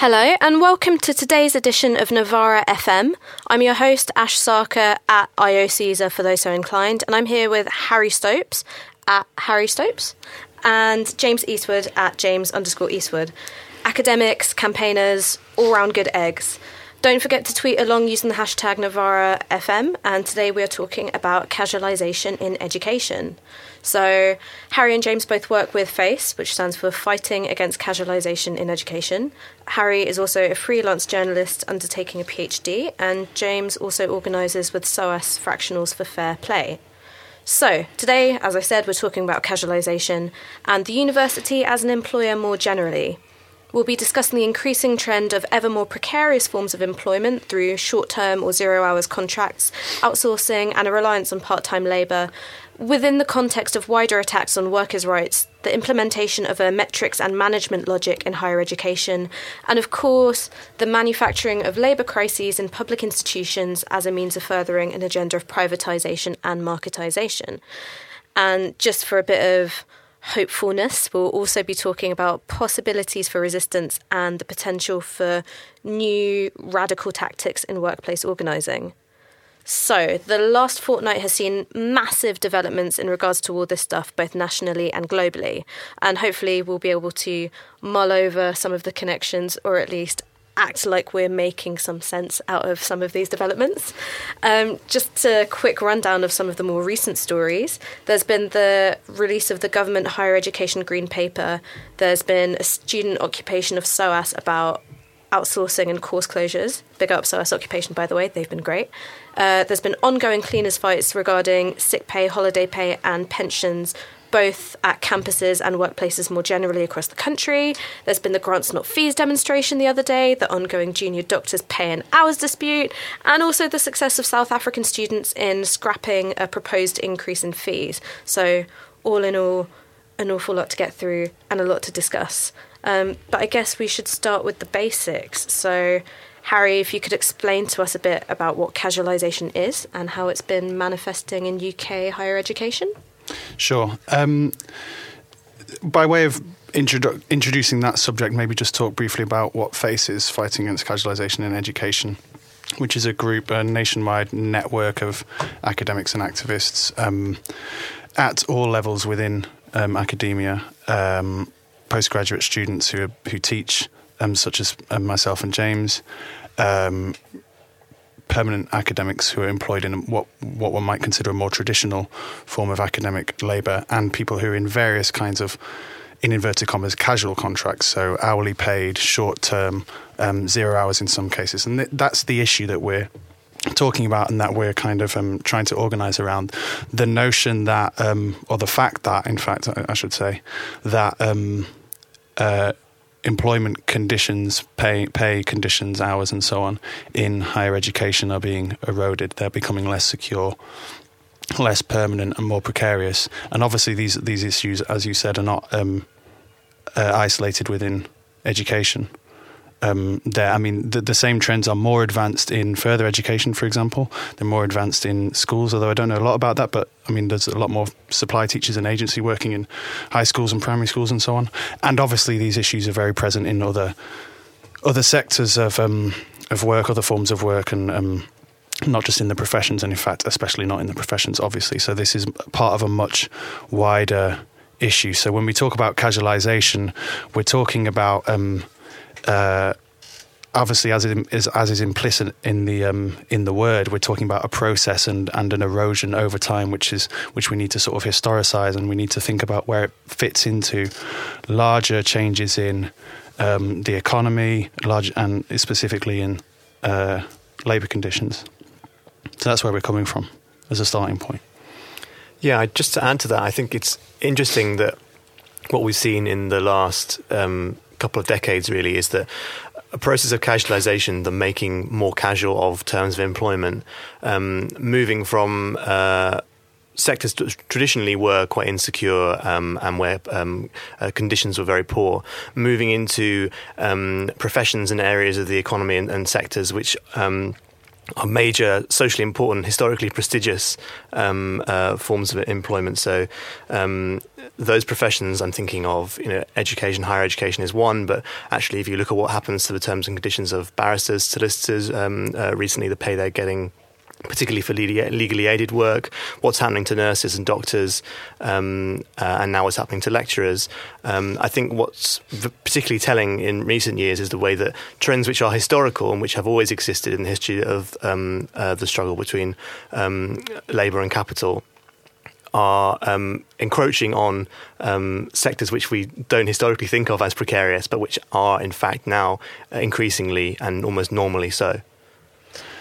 Hello, and welcome to today's edition of Novara FM. I'm your host, Ash Sarkar at AyoCaesar, for those so inclined, and I'm here with Harry Stopes at Harry Stopes and James Eastwood at James underscore Eastwood. Academics, campaigners, all round good eggs. Don't forget to tweet along using the hashtag Novara FM, and today we are talking about casualisation in education. So, Harry and James both work with FACE, which stands for Fighting Against Casualisation in Education. Harry is also a freelance journalist undertaking a PhD, and James also organises with SOAS Fractionals for Fair Play. So, today, as I said, we're talking about casualisation and the university as an employer more generally. We'll be discussing the increasing trend of ever more precarious forms of employment through short term or zero hours contracts, outsourcing, and a reliance on part time labour. Within the context of wider attacks on workers' rights, the implementation of a metrics and management logic in higher education, and of course, the manufacturing of labour crises in public institutions as a means of furthering an agenda of privatisation and marketisation. And just for a bit of hopefulness. We'll also be talking about possibilities for resistance and the potential for new radical tactics in workplace organising. So, the last fortnight has seen massive developments in regards to all this stuff, both nationally and globally. And hopefully, we'll be able to mull over some of the connections or at least act like we're making some sense out of some of these developments. Um, just a quick rundown of some of the more recent stories. There's been the release of the Government Higher Education Green Paper. There's been a student occupation of SOAS about outsourcing and course closures. Big up SOAS Occupation, by the way, they've been great. Uh, there's been ongoing cleaners' fights regarding sick pay, holiday pay, and pensions both at campuses and workplaces more generally across the country. There's been the grants not fees demonstration the other day, the ongoing junior doctors pay and hours dispute, and also the success of South African students in scrapping a proposed increase in fees. So, all in all, an awful lot to get through and a lot to discuss. Um, but I guess we should start with the basics. So, Harry, if you could explain to us a bit about what casualisation is and how it's been manifesting in UK higher education. Sure. Um, by way of introdu- introducing that subject, maybe just talk briefly about what FACE is Fighting Against Casualisation in Education, which is a group, a nationwide network of academics and activists um, at all levels within um, academia, um, postgraduate students who, who teach, um, such as um, myself and James, um, permanent academics who are employed in what what one might consider a more traditional form of academic labour, and people who are in various kinds of in inverted commas casual contracts, so hourly paid, short term, um, zero hours in some cases, and th- that's the issue that we're talking about and that we're kind of um, trying to organize around. The notion that um, or the fact that in fact I, I should say that um, uh, employment conditions, pay pay conditions, hours, and so on in higher education are being eroded. They're becoming less secure, less permanent, and more precarious. And obviously, these these issues, as you said, are not um, uh, isolated within education um, there. I mean, the, the, same trends are more advanced in further education, for example. They're more advanced in schools, although I don't know a lot about that. But I mean, there's a lot more supply teachers and agency working in high schools and primary schools and so on. And obviously, these issues are very present in other other sectors of um, of work, other forms of work, and um, not just in the professions, and in fact, especially not in the professions, obviously. So this is part of a much wider issue. So when we talk about casualization, we're talking about um, uh, obviously, as is as is implicit in the um, in the word, we're talking about a process and, and an erosion over time, which is which we need to sort of historicize, and we need to think about where it fits into larger changes in um, the economy, large and specifically in uh, labour conditions. So that's where we're coming from as a starting point. Yeah, just to add to that, I think it's interesting that what we've seen in the last um, couple of decades really is that a process of casualization, the making more casual of terms of employment, um, moving from uh, sectors traditionally were quite insecure um, and where um, uh, conditions were very poor, moving into um, professions and areas of the economy and, and sectors which um, are major, socially important, historically prestigious um, uh, forms of employment. So um, those professions I'm thinking of, you know, education, higher education is one, but actually, if you look at what happens to the terms and conditions of barristers, solicitors, um, uh, recently the pay they're getting particularly for legally aided work, what's happening to nurses and doctors, um, uh, and now what's happening to lecturers. Um, I think what's particularly telling in recent years is the way that trends which are historical and which have always existed in the history of um, uh, the struggle between um, labour and capital are um, encroaching on um, sectors which we don't historically think of as precarious, but which are in fact now increasingly and almost normally so.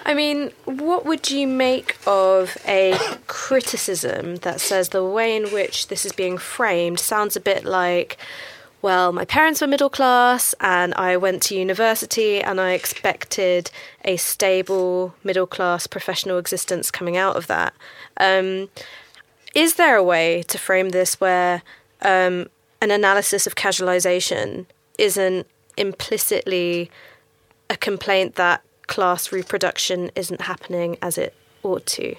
I mean, what would you make of a criticism that says the way in which this is being framed sounds a bit like, well, my parents were middle class and I went to university and I expected a stable middle class professional existence coming out of that. Um, is there a way to frame this where um, an analysis of casualization isn't implicitly a complaint that class reproduction isn't happening as it ought to.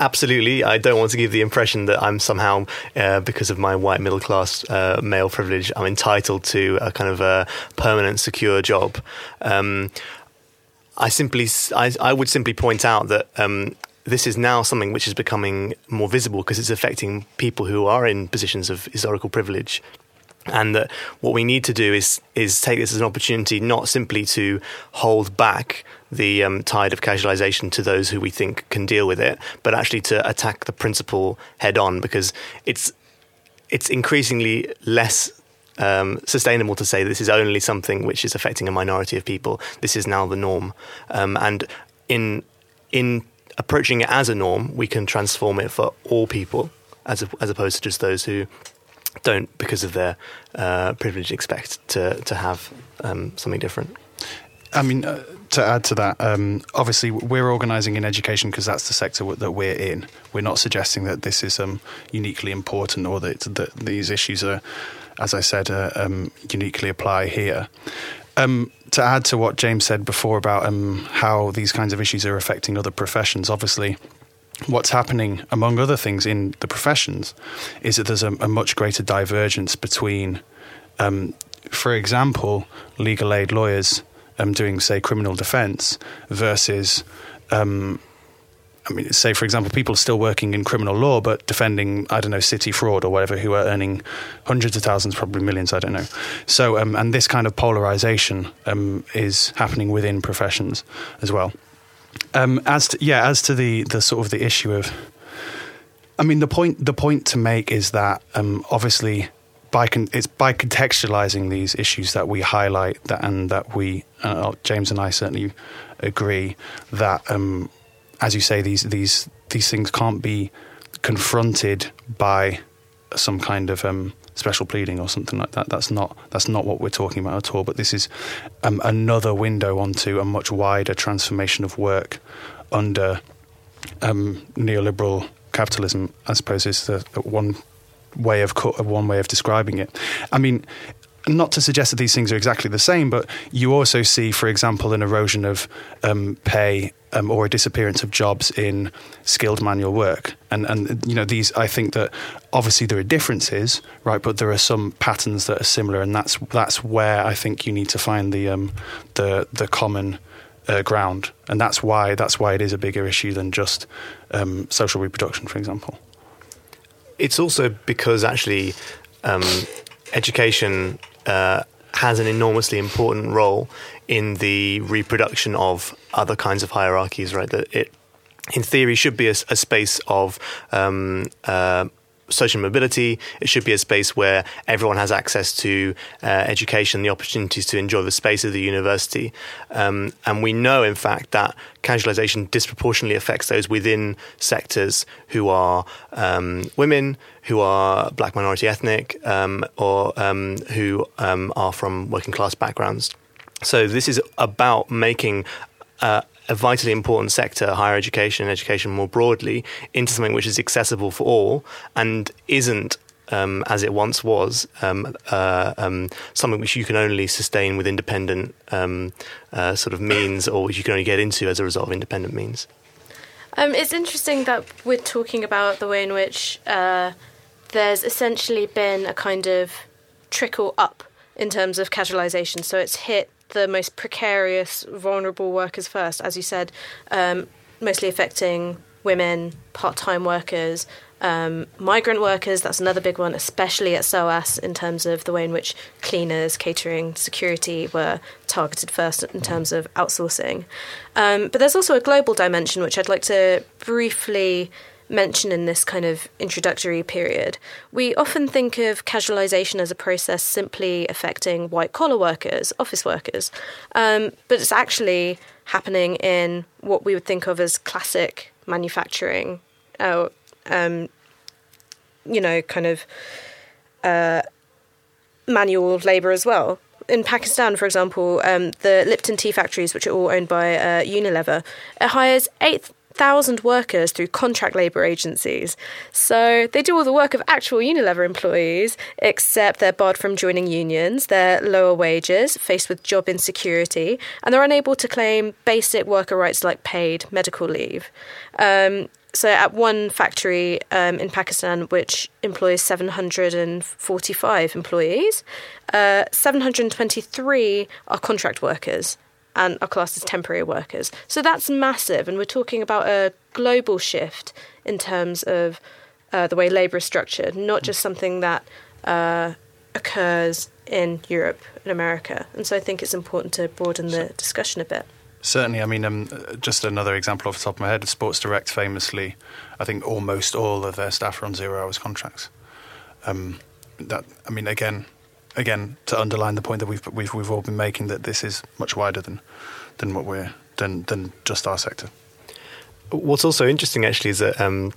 Absolutely. I don't want to give the impression that I'm somehow, uh, because of my white middle class uh, male privilege, I'm entitled to a kind of a permanent, secure job. Um, I simply, I, I, would simply point out that um, this is now something which is becoming more visible because it's affecting people who are in positions of historical privilege and that what we need to do is is take this as an opportunity not simply to hold back the um, tide of casualisation to those who we think can deal with it, but actually to attack the principle head on because it's it's increasingly less um, sustainable to say this is only something which is affecting a minority of people. This is now the norm, um, and in in approaching it as a norm, we can transform it for all people, as a, as opposed to just those who don't, because of their uh, privilege, expect to to have um, something different. I mean, uh, to add to that, um, obviously we're organising in education because that's the sector that we're in. We're not suggesting that this is um, uniquely important or that, that, these issues are, as I said, uh, um, uniquely apply here. Um, to add to what James said before about um, how these kinds of issues are affecting other professions, obviously what's happening, among other things, in the professions is that there's a, a much greater divergence between, um, for example, legal aid lawyers um, doing, say, criminal defence versus. Um, I mean, say, for example, people still working in criminal law but defending, I don't know, city fraud or whatever, who are earning hundreds of thousands, probably millions, I don't know. So, um, and this kind of polarization um, is happening within professions as well. Um, as to, yeah, as to the the sort of the issue of, I mean, the point the point to make is that um, obviously by con- it's by contextualizing these issues that we highlight that and that we uh, James and I certainly agree that um, as you say these these these things can't be confronted by some kind of um, special pleading or something like that. That's not that's not what we're talking about at all. But this is um, another window onto a much wider transformation of work under um, neoliberal capitalism. I suppose is the, the one way of one way of describing it. I mean, not to suggest that these things are exactly the same, but you also see, for example, an erosion of um, pay um, or a disappearance of jobs in skilled manual work. And, and, you know, these, I think that obviously there are differences, right? But there are some patterns that are similar. And that's, that's where I think you need to find the, um, the, the common uh, ground. And that's why, that's why it is a bigger issue than just um, social reproduction, for example. It's also because actually um, education uh, has an enormously important role in the reproduction of other kinds of hierarchies, right? That it, in theory, should be a, a space of um, uh, social mobility. It should be a space where everyone has access to uh, education, the opportunities to enjoy the space of the university. Um, and we know, in fact, that casualisation disproportionately affects those within sectors who are um, women, who are black minority ethnic, um, or um, who um, are from working class backgrounds. So this is about making uh, a vitally important sector, higher education and education more broadly, into something which is accessible for all and isn't um, as it once was, um, uh, um, something which you can only sustain with independent um, uh, sort of means, or which you can only get into as a result of independent means. Um, it's interesting that we're talking about the way in which uh, there's essentially been a kind of trickle up in terms of casualisation. So it's hit the most precarious, vulnerable workers first, as you said, um, mostly affecting women, part time workers, um, migrant workers, that's another big one, especially at SOAS in terms of the way in which cleaners, catering, security were targeted first in terms of outsourcing. Um, but there's also a global dimension, which I'd like to briefly mention in this kind of introductory period. We often think of casualisation as a process simply affecting white collar workers, office workers, um, but it's actually happening in what we would think of as classic manufacturing. Uh, um, you know, kind of uh, manual labour as well. In Pakistan, for example, um, the Lipton tea factories, which are all owned by uh, Unilever, it hires 8,000 workers through contract labour agencies. So they do all the work of actual Unilever employees, except they're barred from joining unions, they're lower wages, faced with job insecurity, and they're unable to claim basic worker rights like paid medical leave. Um, so at one factory um, in Pakistan, which employs 745 employees, uh, 723 are contract workers and are classed as temporary workers. So that's massive, and we're talking about a global shift in terms of uh, the way labour is structured, not just something that uh, occurs in Europe and America. And so I think it's important to broaden the discussion a bit. Certainly, I mean, um, just another example off the top of my head. Sports Direct famously, I think almost all of their staff are on zero hours contracts. Um, that I mean, again, again to underline the point that we've we've we've all been making that this is much wider than than what we're than than just our sector. What's also interesting actually is that. Um,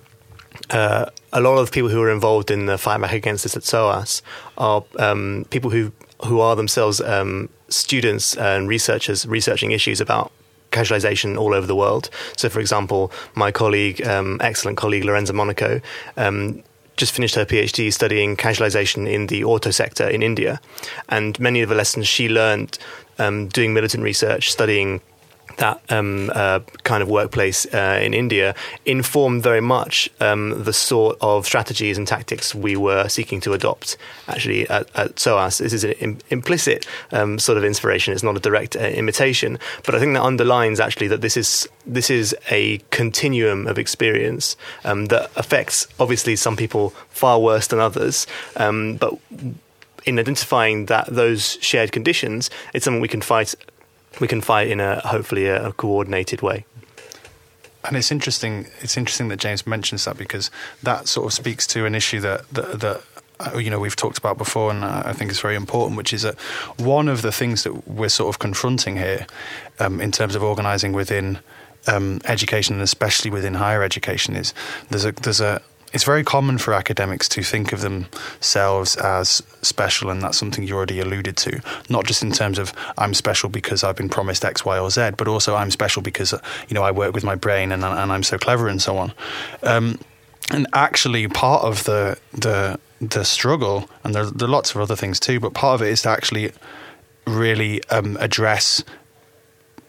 uh, a lot of people who are involved in the fight back against this at SOAS are um, people who who are themselves um, students and researchers researching issues about casualization all over the world. So, for example, my colleague, um, excellent colleague Lorenza Monaco, um, just finished her PhD studying casualization in the auto sector in India. And many of the lessons she learned um, doing militant research, studying that um, uh, kind of workplace uh, in India informed very much um, the sort of strategies and tactics we were seeking to adopt. Actually, at, at SOAS, this is an Im- implicit um, sort of inspiration. It's not a direct uh, imitation, but I think that underlines actually that this is this is a continuum of experience um, that affects obviously some people far worse than others, um, but in identifying that those shared conditions, it's something we can fight we can fight in a hopefully a, a coordinated way. And it's interesting. It's interesting that James mentions that because that sort of speaks to an issue that that, that uh, you know we've talked about before, and I think it's very important, which is that one of the things that we're sort of confronting here, um, in terms of organising within um, education and especially within higher education, is there's a there's a it's very common for academics to think of themselves as special, and that's something you already alluded to. Not just in terms of I'm special because I've been promised X, Y, or Z, but also I'm special because you know I work with my brain and, and I'm so clever and so on. Um, and actually, part of the the the struggle, and there, there, are lots of other things too, but part of it is to actually really um, address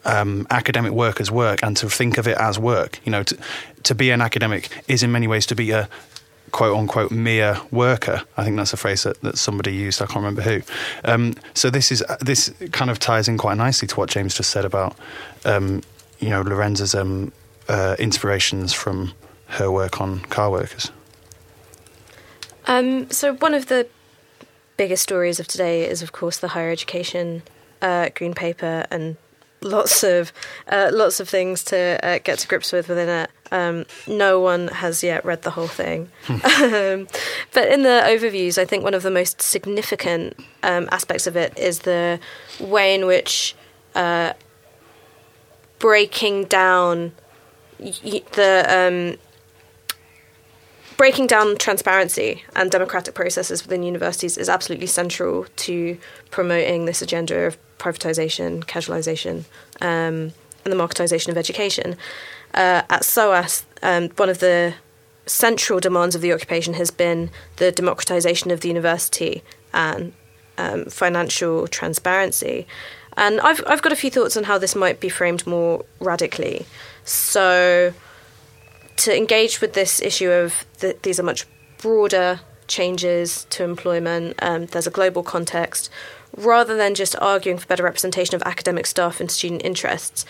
um, academic work as work and to think of it as work. You know, to, to be an academic is in many ways to be a quote unquote mere worker. I think that's a phrase that, that somebody used. I can't remember who. Um, so this is this kind of ties in quite nicely to what James just said about um, you know Lorenza's um, uh, inspirations from her work on car workers. Um, so one of the biggest stories of today is, of course, the higher education uh, green paper and lots of uh, lots of things to uh, get to grips with within it. Um, no one has yet read the whole thing, um, but in the overviews, I think one of the most significant um, aspects of it is the way in which uh, breaking down y- the um, breaking down transparency and democratic processes within universities is absolutely central to promoting this agenda of privatisation, casualisation, um, and the marketisation of education. Uh, at SOAS, um, one of the central demands of the occupation has been the democratization of the university and um, financial transparency. And I've I've got a few thoughts on how this might be framed more radically. So, to engage with this issue of the, these are much broader changes to employment. Um, there's a global context. Rather than just arguing for better representation of academic staff and student interests,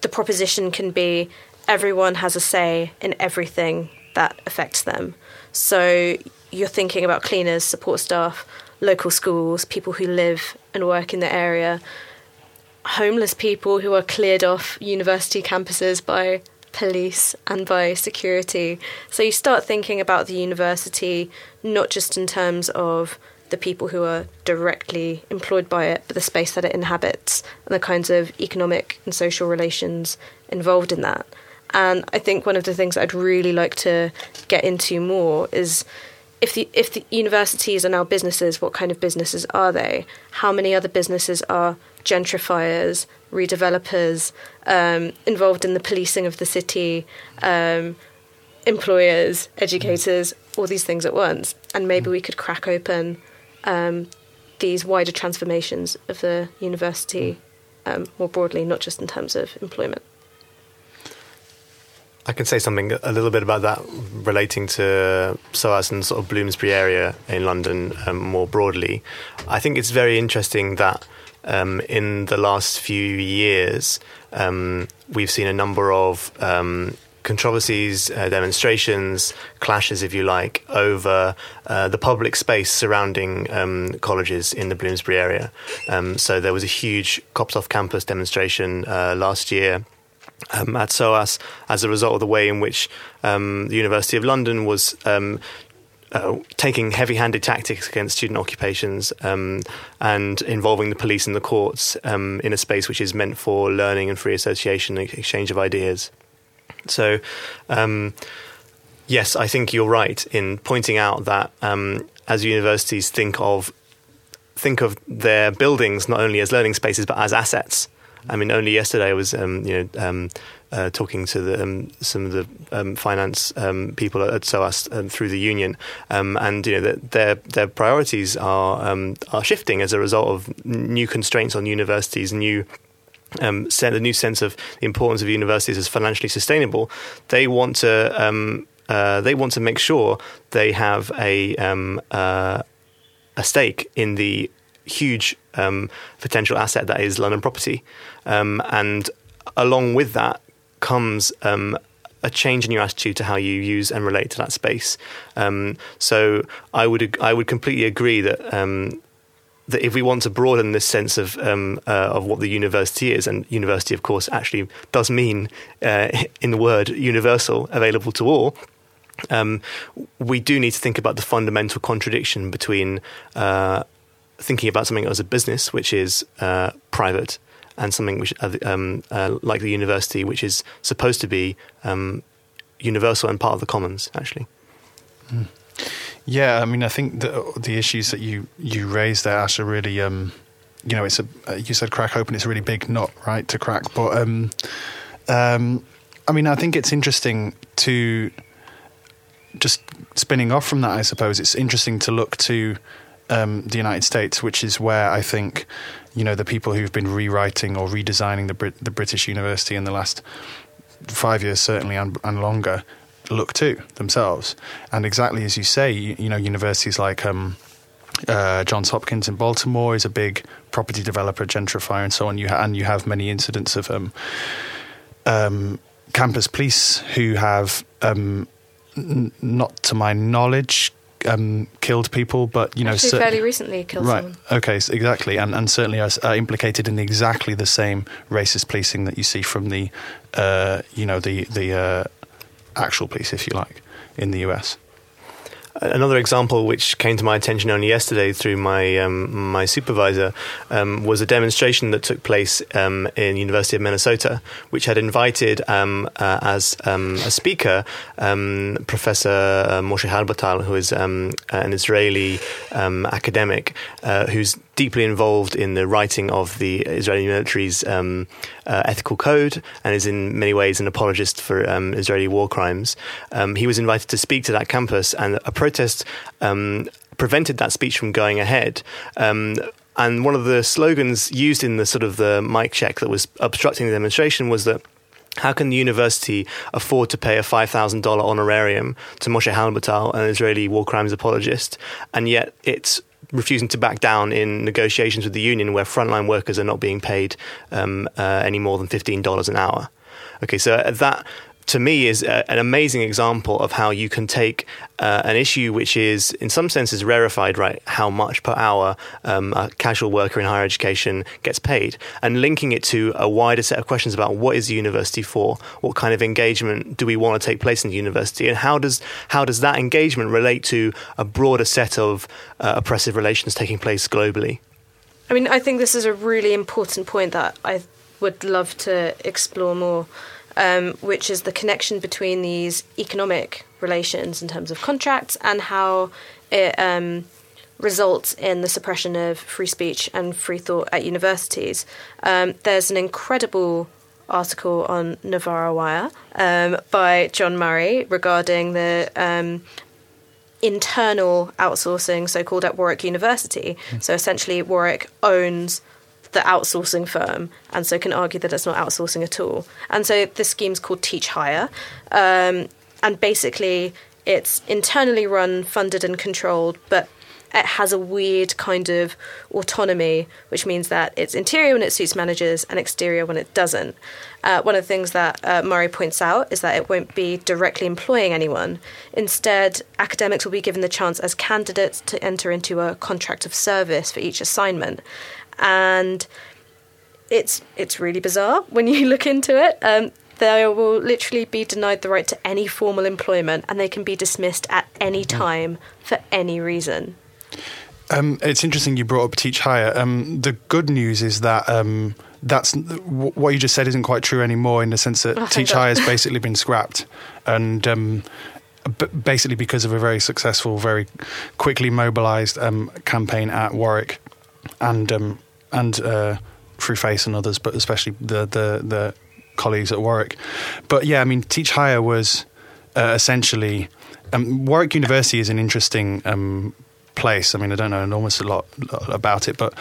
the proposition can be everyone has a say in everything that affects them. So you're thinking about cleaners, support staff, local schools, people who live and work in the area, homeless people who are cleared off university campuses by police and by security. So you start thinking about the university not just in terms of the people who are directly employed by it, but the space that it inhabits and the kinds of economic and social relations involved in that. And I think one of the things I'd really like to get into more is if the if the universities are now businesses, what kind of businesses are they? How many other businesses are gentrifiers, redevelopers, um, involved in the policing of the city, um, employers, educators, all these things at once? And maybe we could crack open um, these wider transformations of the university um, more broadly, not just in terms of employment. I can say something a little bit about that relating to SOAS and sort of Bloomsbury area in London um, more broadly. I think it's very interesting that um, in the last few years um, we've seen a number of um, controversies, uh, demonstrations, clashes, if you like, over uh, the public space surrounding um, colleges in the Bloomsbury area. Um, so there was a huge Cops Off Campus demonstration uh, last year um, at SOAS as a result of the way in which um, the University of London was um, uh, taking heavy-handed tactics against student occupations um, and involving the police and the courts um, in a space which is meant for learning and free association and exchange of ideas. So, um, yes, I think you're right in pointing out that as universities think of think of their buildings not only as learning spaces but as assets I mean, only yesterday I was, um, you know, um, uh, talking to the, um, some of the um, finance um, people at SOAS um, through the union, and you know, their their priorities are are shifting as a result of new constraints on universities, new um, the new sense of the importance of universities as financially sustainable, they want to uh, they want to make sure they have a uh, a stake in the huge um, potential asset that is London property. Um, and along with that comes um, a change in your attitude to how you use and relate to that space. Um, so I would I would completely agree that um, that if we want to broaden this sense of um, uh, of what the university is, and university, of course, actually does mean uh, in the word universal, available to all. Um, we do need to think about the fundamental contradiction between uh, thinking about something as a business, which is uh, private, and something which, uh, um, uh, like the university, which is supposed to be um, universal and part of the commons, actually. Mm. Yeah, I mean, I think the the issues that you you raised there, Ash, are really, um, you know, it's a uh, you said crack open. It's a really big nut, right, to crack. But um, um, I mean, I think it's interesting to just spinning off from that. I suppose it's interesting to look to um, the United States, which is where I think you know the people who've been rewriting or redesigning the Brit- the British university in the last five years, certainly and, and, longer, look to themselves. And exactly as you say, you, you know, universities like um, uh, Johns Hopkins in Baltimore is a big property developer, gentrifier, and so on. You ha- and you have many incidents of um, um, campus police who have, um, n- not to my knowledge, um, killed people, but you know, Actually, fairly recently killed right. someone. Okay, so exactly, and and certainly are, are implicated in exactly the same racist policing that you see from the, uh, you know, the the uh, actual police, if you like, in the US. Another example, which came to my attention only yesterday through my um, my supervisor, um, was a demonstration that took place um, in University of Minnesota, which had invited um, uh, as um, a speaker um, Professor uh, Moshe Halbertal, who is an Israeli academic uh, who's deeply involved in the writing of the Israeli military's um, uh, ethical code and is in many ways an apologist for um, Israeli war crimes. Um, he was invited to speak to that campus, and a protest um, prevented that speech from going ahead. Um, and one of the slogans used in the sort of the mic check that was obstructing the demonstration was that how can the university afford to pay a $5,000 honorarium to Moshe Halbertal, an Israeli war crimes apologist, and yet it's refusing to back down in negotiations with the union where frontline workers are not being paid um, uh, any more than $15 an hour? Okay, so that to me is a, an amazing example of how you can take uh, an issue which is in some senses rarefied, right? How much per hour um, a casual worker in higher education gets paid, and linking it to a wider set of questions about what is the university for, what kind of engagement do we want to take place in the university, and how does how does that engagement relate to a broader set of uh, oppressive relations taking place globally? I mean, I think this is a really important point that I would love to explore more um, which is the connection between these economic relations in terms of contracts and how it um, results in the suppression of free speech and free thought at universities. Um, there's an incredible article on Novara Wire um, by John Murray regarding the um, internal outsourcing, so called at Warwick University. Mm. So essentially, Warwick owns the outsourcing firm, and so can argue that it's not outsourcing at all. And so this scheme's called Teach Higher, um, and basically it's internally run, funded, and controlled, but it has a weird kind of autonomy, which means that it's interior when it suits managers and exterior when it doesn't. Uh, one of the things that uh, Murray points out is that it won't be directly employing anyone. Instead, academics will be given the chance as candidates to enter into a contract of service for each assignment and it's it's really bizarre when you look into it. Um, they will literally be denied the right to any formal employment, and they can be dismissed at any mm. time for any reason. Um, it's interesting you brought up Teach Higher. Um, the good news is that um, that's what you just said isn't quite true anymore in the sense that oh, Teach Higher has basically been scrapped, and um, basically because of a very successful, very quickly mobilised um, campaign at Warwick, and um, and uh, through Face and others, but especially the, the, the colleagues at Warwick. But yeah, I mean, Teach Higher was uh, essentially um, Warwick University is an interesting um, place. I mean, I don't know enormous a lot about it, but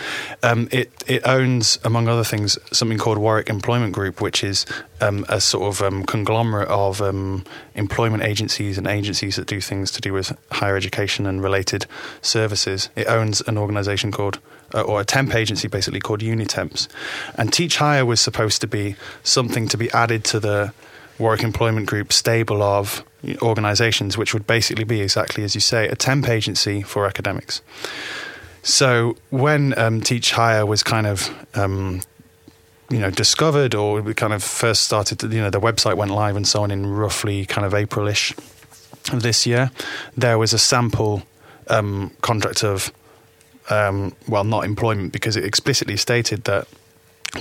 um, it it owns, among other things, something called Warwick Employment Group, which is um, a sort of um, conglomerate of um, employment agencies and agencies that do things to do with higher education and related services. It owns an organisation called uh, or a temp agency basically called Unitemps. And Teach Higher was supposed to be something to be added to the Warwick Employment Group stable of organisations, which would basically be exactly as you say, a temp agency for academics. So when um, Teach Higher was kind of um, you know discovered, or we kind of first started, to, you know, the website went live and so on in roughly kind of Aprilish of this year, there was a sample um, contract of um, well, not employment, because it explicitly stated that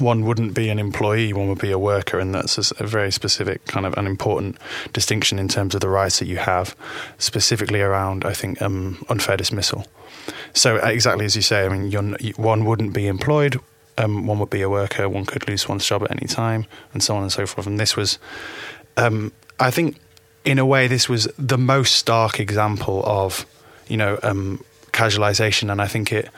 one wouldn't be an employee, one would be a worker, and that's a, very specific kind of an important distinction in terms of the rights that you have, specifically around, I think, um, unfair dismissal. So uh, exactly as you say, I mean, one wouldn't be employed, um, one would be a worker, one could lose one's job at any time, and so on and so forth. And this was, um, I think, in a way, this was the most stark example of, you know, um, casualization. And I think it,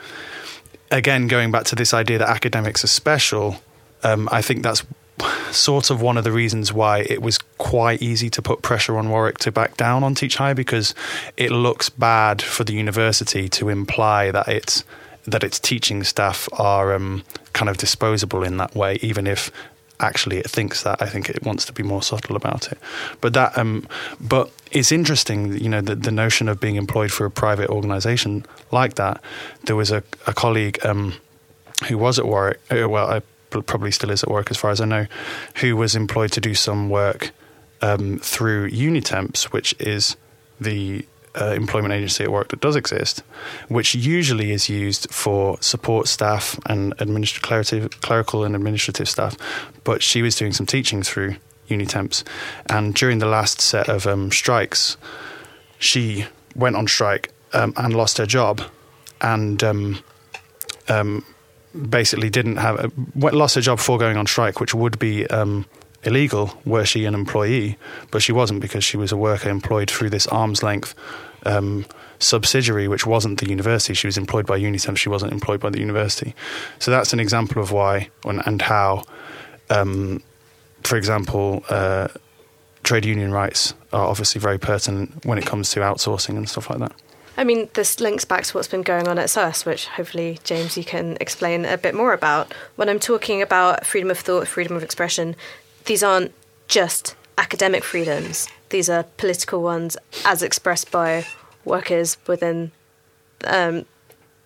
again, going back to this idea that academics are special, um, I think that's sort of one of the reasons why it was quite easy to put pressure on Warwick to back down on Teach High because it looks bad for the university to imply that it's that its teaching staff are um, kind of disposable in that way, even if actually it thinks that. I think it wants to be more subtle about it. But that, um, but it's interesting, you know, the, the notion of being employed for a private organisation like that. There was a, a colleague um, who was at Warwick. Uh, well, I probably still is at Warwick, as far as I know, who was employed to do some work um, through Unitemps, which is the uh, employment agency at work that does exist, which usually is used for support staff and administrative, clerical and administrative staff. But she was doing some teaching through Unitemps, and during the last set of um, strikes, she went on strike um, and lost her job, and um, um, basically didn't have a, lost her job for going on strike, which would be um, illegal were she an employee, but she wasn't because she was a worker employed through this arm's length um, subsidiary, which wasn't the university. She was employed by Unitemp. She wasn't employed by the university. So that's an example of why and, and how, um, for example, uh, trade union rights are obviously very pertinent when it comes to outsourcing and stuff like that. I mean, this links back to what's been going on at SOAS, which hopefully, James, you can explain a bit more about. When I'm talking about freedom of thought, freedom of expression, these aren't just academic freedoms, these are political ones as expressed by workers within um,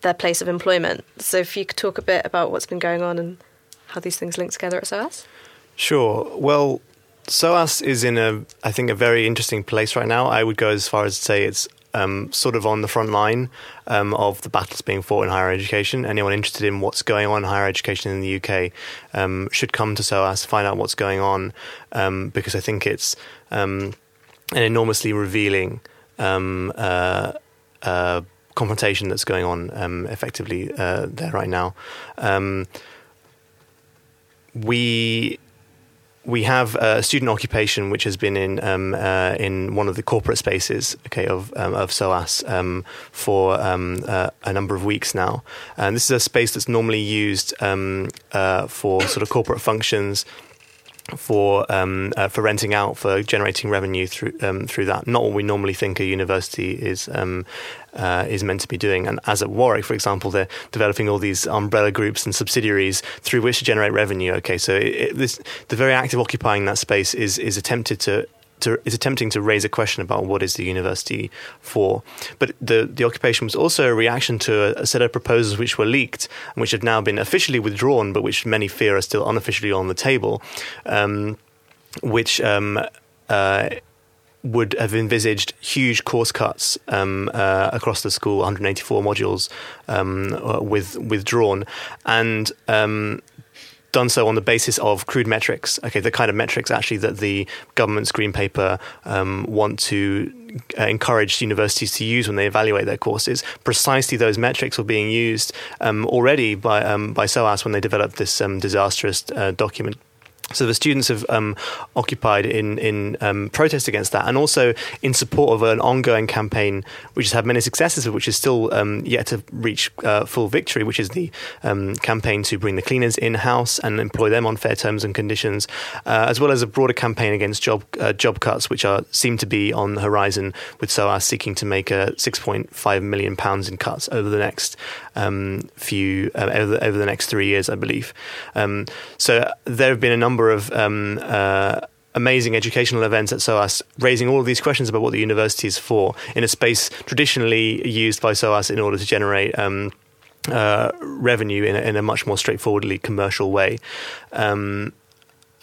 their place of employment. So, if you could talk a bit about what's been going on and how these things link together at SOAS? Sure. Well, SOAS is in a, I think, a very interesting place right now. I would go as far as to say it's um, sort of on the front line um, of the battles being fought in higher education. Anyone interested in what's going on in higher education in the UK um, should come to SOAS, find out what's going on, um, because I think it's um, an enormously revealing um, uh, uh, confrontation that's going on effectively uh, there right now. we we have a student occupation which has been in um, uh, in one of the corporate spaces okay of um, of SOAS um, for um, uh, a number of weeks now. And this is a space that's normally used um, uh, for sort of corporate functions for um, uh, for renting out for generating revenue through um, through that. Not what we normally think a university is um, uh, is meant to be doing. And as at Warwick, for example, they're developing all these umbrella groups and subsidiaries through which to generate revenue. Okay, so it, it, this, the very act of occupying that space is is attempted to to, is attempting to raise a question about what is the university for. But the, the occupation was also a reaction to a, a, set of proposals which were leaked and which have now been officially withdrawn, but which many fear are still unofficially on the table, um, which um, uh, would have envisaged huge course cuts um, uh, across the school, 184 modules um, uh, with withdrawn, and um, done so on the basis of crude metrics. Okay, the kind of metrics actually that the government's green paper um, want to uh, encourage universities to use when they evaluate their courses. Precisely those metrics were being used um, already by um, by SOAS when they developed this um, disastrous uh, document. So the students have um, occupied in in um, protest against that, and also in support of an ongoing campaign which has had many successes, which is still um, yet to reach uh, full victory, which is the um, campaign to bring the cleaners in house and employ them on fair terms and conditions, uh, as well as a broader campaign against job uh, job cuts, which are seem to be on the horizon, with SOAS seeking to make a 6.5 million pounds in cuts over the next um, few uh, over, the, over the next three years, I believe. Um, so there have been a number of um, uh, amazing educational events at SOAS, raising all of these questions about what the university is for in a space traditionally used by SOAS in order to generate. Um, uh, revenue in a, in a, much more straightforwardly commercial way. Um,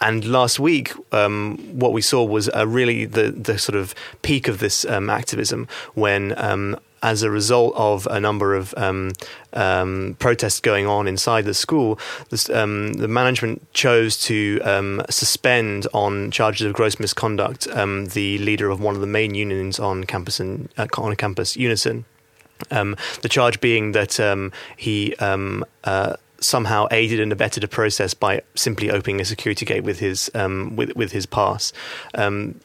and last week, um, what we saw was uh, really the the sort of peak of this um, activism when um, as a result of a number of um, um, protests going on inside the school, this, um, the management chose to um, suspend on charges of gross misconduct um, the leader of one of the main unions on campus, in, uh, on campus, Unison. The charge being that he uh, somehow aided and abetted a process by simply opening a security gate with his um, with with his pass. Um,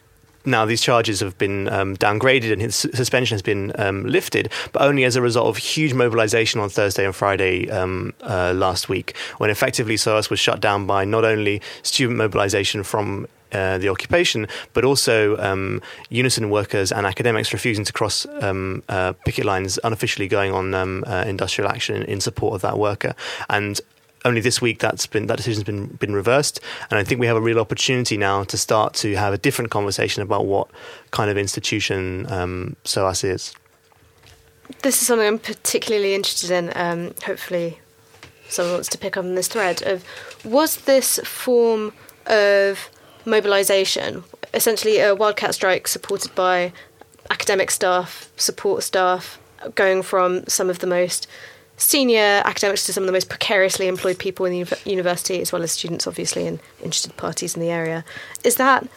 now these charges have been um, downgraded and his suspension has been um, lifted, but only as a result of huge mobilization on Thursday and Friday um, uh, last week, when effectively SOAS was shut down by not only student mobilization from uh, the occupation, but also um, unison workers and academics refusing to cross um, uh, picket lines, unofficially going on um, uh, industrial action in support of that worker. And only this week that's been that decision's been been reversed, and I think we have a real opportunity now to start to have a different conversation about what kind of institution um, SOAS is. This is something I'm particularly interested in. Um, hopefully, someone wants to pick up on this thread of was this form of mobilisation essentially a wildcat strike supported by academic staff, support staff, going from some of the most senior academics to some of the most precariously employed people in the university, as well as students, obviously, and interested parties in the area. Is that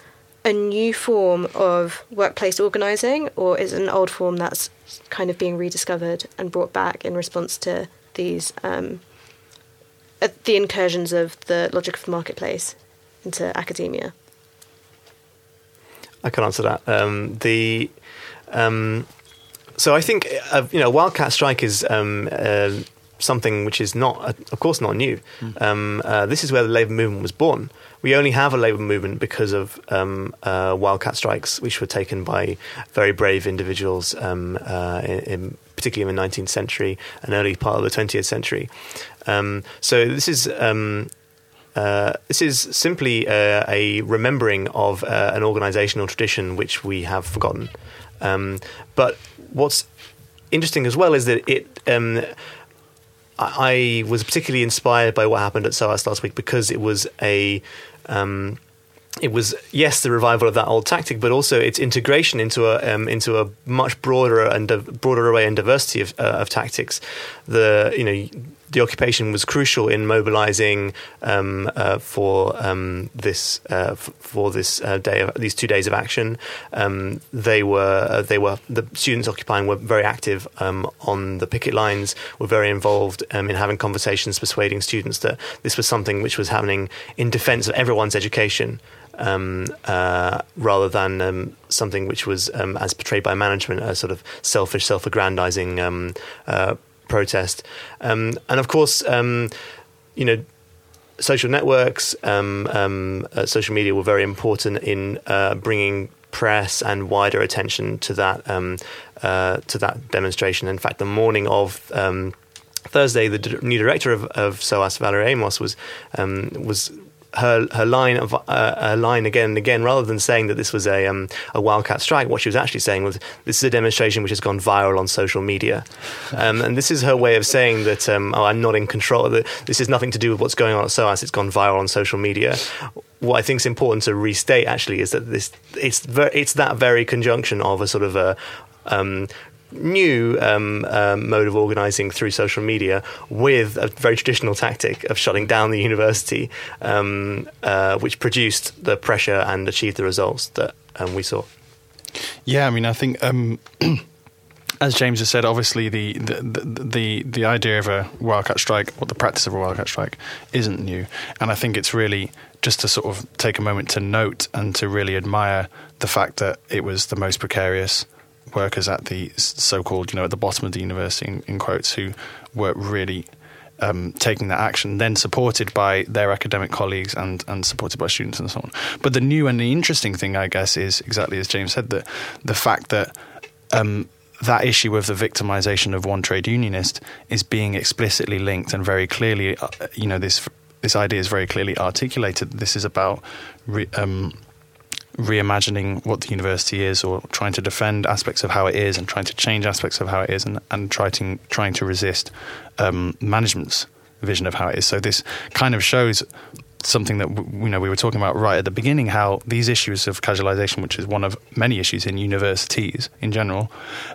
a new form of workplace organising, or is it an old form that's kind of being rediscovered and brought back in response to these um, uh, the incursions of the logic of the marketplace into academia? I can answer that. Um, the um, so I think uh, you know wildcat strike is um, uh, something which is not, uh, of course, not new. Mm. Uh, this is where the labour movement was born. We only have a labour movement because of um, uh, wildcat strikes, which were taken by very brave individuals, um, in, in, particularly in the 19th century and early part of the 20th century. Um, so this is um, uh, this is simply uh, a remembering of uh, an organizational tradition which we have forgotten. Um, but what's interesting as well is that it. Um, I, was particularly inspired by what happened at SOAS last week because it was a. Um, it was yes the revival of that old tactic, but also its integration into a um, into a much broader and broader array and diversity of, uh, of tactics. The you know the occupation was crucial in mobilizing um, uh, for um, this uh, f- for this uh, day of, these two days of action. Um, they were uh, they were the students occupying were very active um, on the picket lines. Were very involved um, in having conversations, persuading students that this was something which was happening in defense of everyone's education. Um, uh, rather than um, something which was, um, as portrayed by management, a sort of selfish, self-aggrandizing um, uh, protest. Um, and of course, um, you know, social networks, um, um, uh, social media were very important in uh, bringing press and wider attention to that um, uh, to that demonstration. In fact, the morning of um, Thursday, the d- new director of, of SOAS, Valerie Amos, was um, was her her line of uh, her line again and again, rather than saying that this was a um, a wildcat strike, what she was actually saying was this is a demonstration which has gone viral on social media, um, and this is her way of saying that um, oh, I'm not in control. That this is nothing to do with what's going on at SOAS. It's gone viral on social media. What I think is important to restate actually is that this it's ver- it's that very conjunction of a sort of a um, new um, um, mode of organising through social media with a very traditional tactic of shutting down the university, um, uh, which produced the pressure and achieved the results that um, we saw. Yeah, I mean, I think. Um, as James has said, obviously the, the, the the idea of a wildcat strike or the practice of a wildcat strike isn't new, and I think it's really just to sort of take a moment to note and to really admire the fact that it was the most precarious workers at the so-called, you know, at the bottom of the university, in, in quotes, who were really um, taking that action, then supported by their academic colleagues and, and supported by students and so on. But the new and the interesting thing, I guess, is exactly as James said that the fact that um, that issue of the victimization of one trade unionist is being explicitly linked and very clearly, uh, you know, this this idea is very clearly articulated. This is about. Re, um, reimagining what the university is or trying to defend aspects of how it is and trying to change aspects of how it is and, and trying, to, trying to resist um, management's vision of how it is. So this kind of shows something that you know we were talking about right at the beginning how these issues of casualization which is one of many issues in universities in general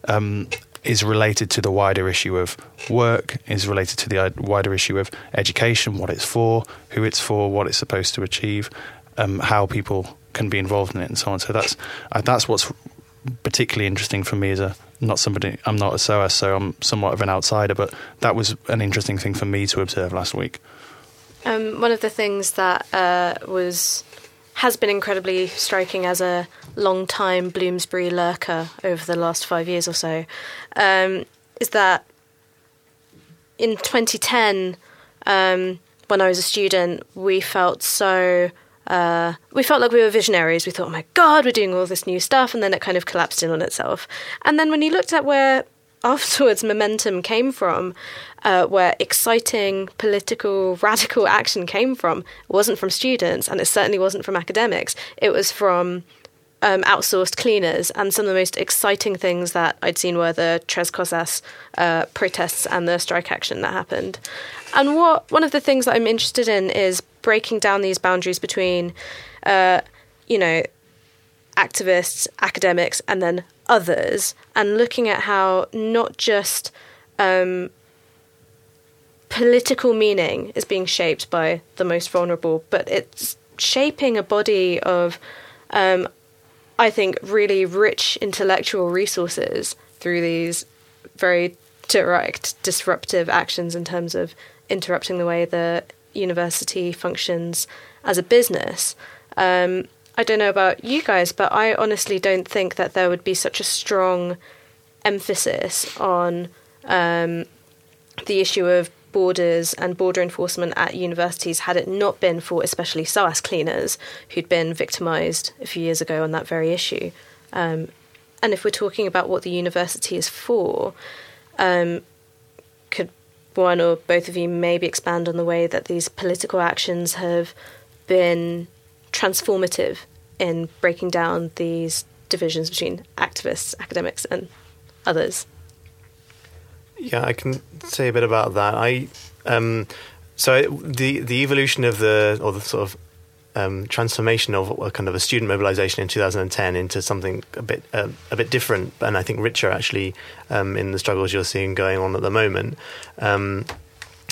um, is related to the wider issue of work is related to the wider issue of education what it's for who it's for what it's supposed to achieve um, how people can be involved in it and so on. So that's uh, that's what's particularly interesting for me as a not somebody I'm not a SOAS, so I'm somewhat of an outsider, but that was an interesting thing for me to observe last week. Um, one of the things that uh, was has been incredibly striking as a long time Bloomsbury lurker over the last five years or so um, is that in 2010, um, when I was a student, we felt so uh, we felt like we were visionaries. We thought, oh my God, we're doing all this new stuff. And then it kind of collapsed in on itself. And then when you looked at where afterwards momentum came from, uh, where exciting political radical action came from, it wasn't from students and it certainly wasn't from academics. It was from um, outsourced cleaners. And some of the most exciting things that I'd seen were the Tres Cosas uh, protests and the strike action that happened. And what one of the things that I'm interested in is breaking down these boundaries between, uh, you know, activists, academics, and then others, and looking at how not just um, political meaning is being shaped by the most vulnerable, but it's shaping a body of, um, I think, really rich intellectual resources through these very direct, disruptive actions in terms of interrupting the way the university functions as a business. Um, I don't know about you guys, but I honestly don't think that there would be such a strong emphasis on um, the issue of borders and border enforcement at universities had it not been for especially SOAS cleaners who'd been victimised a few years ago on that very issue. Um, and if we're talking about what the university is for, um, could one or both of you maybe expand on the way that these political actions have been transformative in breaking down these divisions between activists, academics, and others? Yeah, I can say a bit about that. I um, so the the evolution of the or the sort of um, transformation of a kind of a student mobilization in 2010 into something a bit uh, a bit different, and I think richer actually um, in the struggles you're seeing going on at the moment. Um,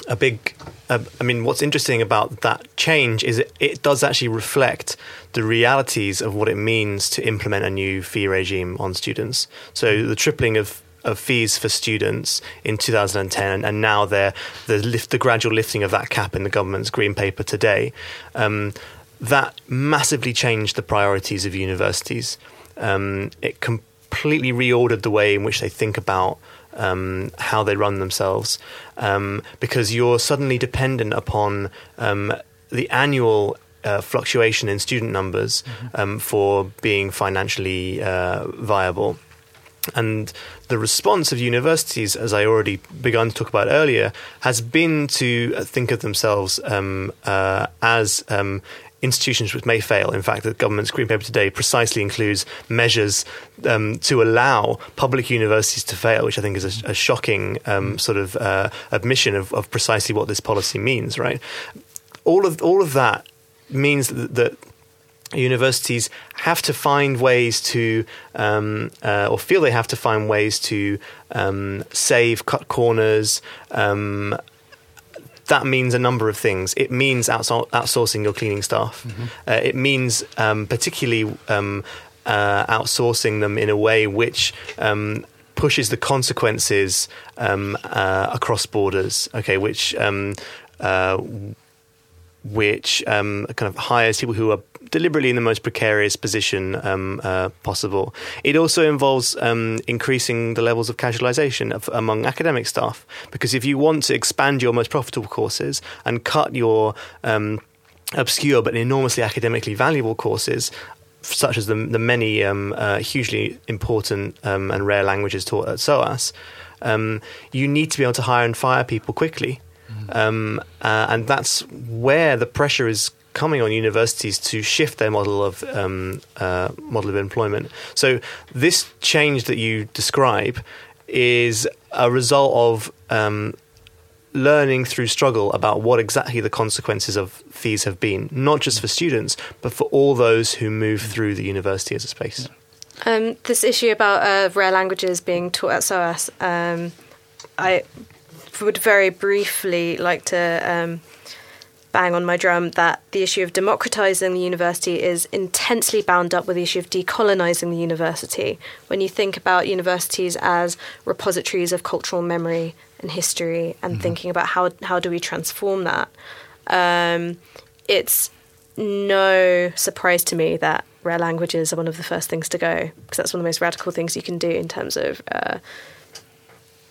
a big, uh, I mean, what's interesting about that change is it, it does actually reflect the realities of what it means to implement a new fee regime on students. So the tripling of of fees for students in 2010, and now the lift, the gradual lifting of that cap in the government's green paper today. Um, that massively changed the priorities of universities. Um, it completely reordered the way in which they think about um, how they run themselves, um, because you're suddenly dependent upon um, the annual uh, fluctuation in student numbers mm-hmm. Um, for being financially uh, viable. And the response of universities, as I already began to talk about earlier, has been to think of themselves um, uh, as um, institutions which may fail. In fact, the government's green paper today precisely includes measures um, to allow public universities to fail, which I think is a, a shocking um, sort of uh, admission of, of, precisely what this policy means. Right, all of all of that means that, that universities have to find ways to, um, uh, or feel they have to find ways to um, save, cut corners. Um, that means a number of things. It means outsourcing your cleaning staff. Mm-hmm. Uh, it means um, particularly um, uh, outsourcing them in a way which um, pushes the consequences uh, across borders. Okay, which uh, which um, kind of hires people who are deliberately in the most precarious position um, uh, possible. It also involves um, increasing the levels of casualization of, among academic staff, because if you want to expand your most profitable courses and cut your um, obscure but enormously academically valuable courses, such as the, the many um, uh, hugely important um, and rare languages taught at SOAS, you need to be able to hire and fire people quickly. Um, uh, and that's where the pressure is coming on universities to shift their model of um, uh, model of employment. So this change that you describe is a result of um, learning through struggle about what exactly the consequences of fees have been, not just for students, but for all those who move through the university as a space. Um, this issue about uh, rare languages being taught at SOAS, um, I would very briefly like to um, bang on my drum that the issue of democratizing the university is intensely bound up with the issue of decolonizing the university. When you think about universities as repositories of cultural memory and history, and mm-hmm. thinking about how how do we transform that, um, it's no surprise to me that rare languages are one of the first things to go because that's one of the most radical things you can do in terms of uh,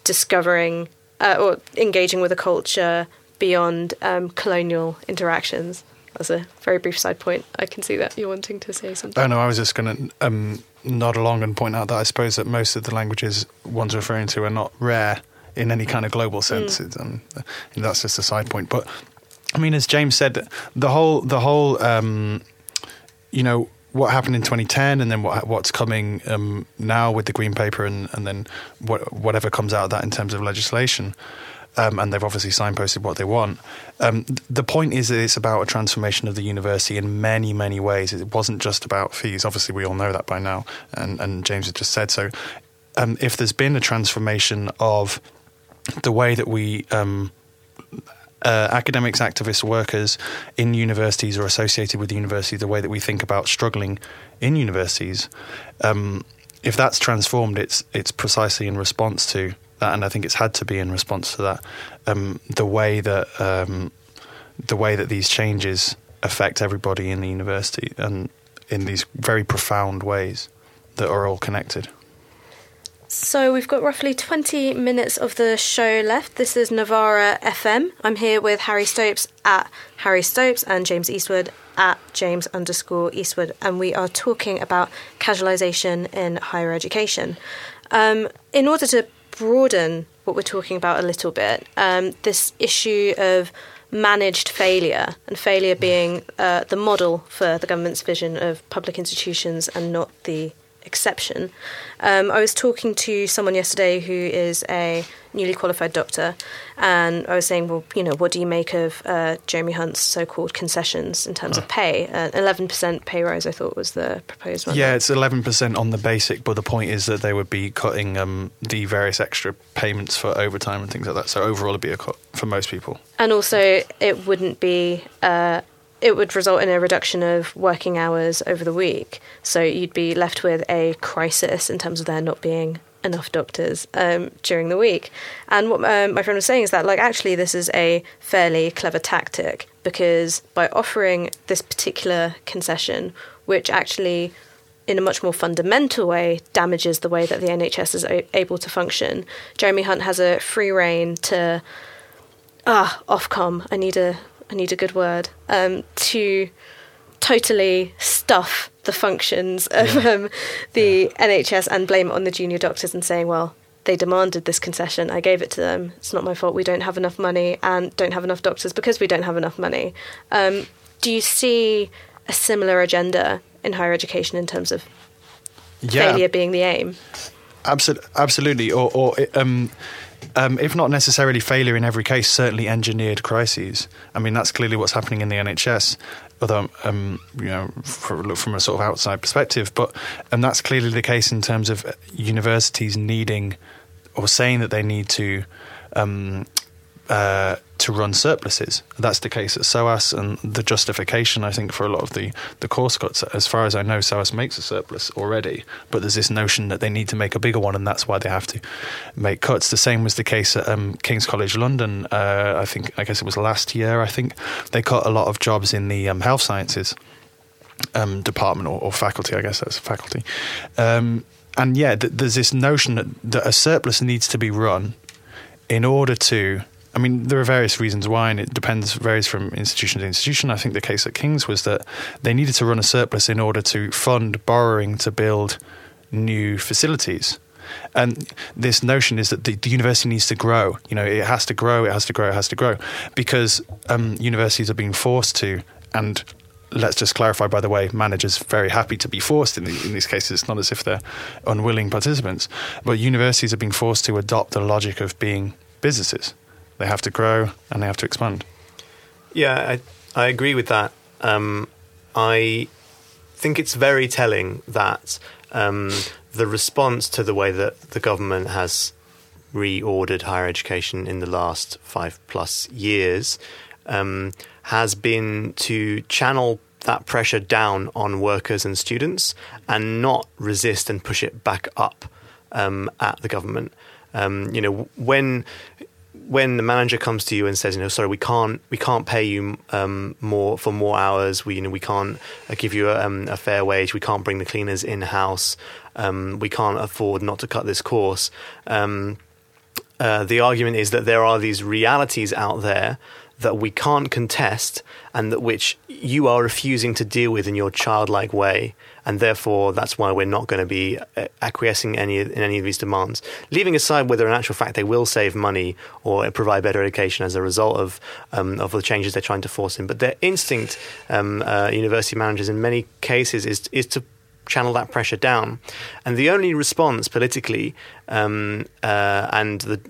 discovering uh, or engaging with a culture beyond um, colonial interactions. That's a very brief side point. I can see that you're wanting to say something. Oh no, I was just going to um, nod along and point out that I suppose that most of the languages one's referring to are not rare in any kind of global sense. Mm. Um, that's just a side point. But I mean, as James said, the whole the whole um, you know what happened in 2010 and then what what's coming um, now with the green paper and and then what, whatever comes out of that in terms of legislation. Um, and they've obviously signposted what they want. Um, the point is that it's about a transformation of the university in many, many ways. It wasn't just about fees. Obviously, we all know that by now, and, and James had just said so. Um, if there's been a transformation of the way that we um, uh, academics, activists, workers in universities or associated with the university, the way that we think about struggling in universities, um, if that's transformed, it's it's precisely in response to that, and I think it's had to be in response to that. Um, the way that um, the way that these changes affect everybody in the university, and in these very profound ways that are all connected. So we've got roughly 20 minutes of the show left. This is Novara FM. I'm here with Harry Stopes at Harry Stopes and James Eastwood at James underscore Eastwood, and we are talking about casualisation in higher education. Um, in order to broaden what we're talking about a little bit, um, this issue of managed failure, and failure being uh, the model for the government's vision of public institutions and not the exception. Um, I was talking to someone yesterday who is a newly qualified doctor, and I was saying, well, you know, what do you make of uh, Jeremy Hunt's so-called concessions in terms of pay? Uh, eleven percent pay rise, I thought, was the proposed one. Yeah, it's eleven percent on the basic, but the point is that they would be cutting um, the various extra payments for overtime and things like that. So overall, it'd be a cut for most people. And also, it wouldn't be. Uh, it would result in a reduction of working hours over the week. So you'd be left with a crisis in terms of there not being enough doctors um, during the week. And what um, my friend was saying is that, like, actually, this is a fairly clever tactic because by offering this particular concession, which actually in a much more fundamental way damages the way that the NHS is able to function. Jeremy Hunt has a free reign to ah Ofcom. I need a I need a good word, um, to totally stuff the functions of yeah. um, the yeah. NHS and blame it on the junior doctors and saying, well, they demanded this concession. I gave it to them. It's not my fault. We don't have enough money and don't have enough doctors because we don't have enough money. Um, do you see a similar agenda in higher education in terms of yeah. failure being the aim? Absolutely, absolutely. Or, or um, um, if not necessarily failure in every case, certainly engineered crises. I mean, that's clearly what's happening in the NHS. Although, um, you know, for, from a sort of outside perspective, but and that's clearly the case in terms of universities needing or saying that they need to um, uh, to run surpluses. That's the case at SOAS, and the justification, I think, for a lot of the, the course cuts, as far as I know, SOAS makes a surplus already, but there's this notion that they need to make a bigger one, and that's why they have to make cuts. The same was the case at um, King's College London. Uh, I think, I guess it was last year, I think, they cut a lot of jobs in the um, health sciences um, department or, or, faculty, I guess that's faculty. Um, and yeah, th- there's this notion that, that a surplus needs to be run in order to I mean, there are various reasons why, and it depends, varies from institution to institution. I think the case at King's was that they needed to run a surplus in order to fund borrowing to build new facilities. And this notion is that the, the, university needs to grow. You know, it has to grow, it has to grow, it has to grow, because um, universities are being forced to. And let's just clarify, by the way, managers very happy to be forced in, the, in these cases. It's not as if they're unwilling participants, but universities are being forced to adopt the logic of being businesses. They have to grow and they have to expand. Yeah, I, I agree with that. Um, I think it's very telling that um, the response to the way that the government has reordered higher education in the last five plus years um, has been to channel that pressure down on workers and students and not resist and push it back up um, at the government. Um, you know, when when the manager comes to you and says, you know, sorry, we can't we can't pay you um, more for more hours. We you know we can't uh, give you a, um, a fair wage. We can't bring the cleaners in house. Um, we can't afford not to cut this course. Um, uh, the argument is that there are these realities out there that we can't contest and that which you are refusing to deal with in your childlike way and therefore that's why we're not going to be uh, acquiescing any in any of these demands. Leaving aside whether in actual fact they will save money or provide better education as a result of um, of the changes they're trying to force in, but their instinct, um, uh, university managers in many cases, is is to channel that pressure down. And the only response politically, um, uh, and the,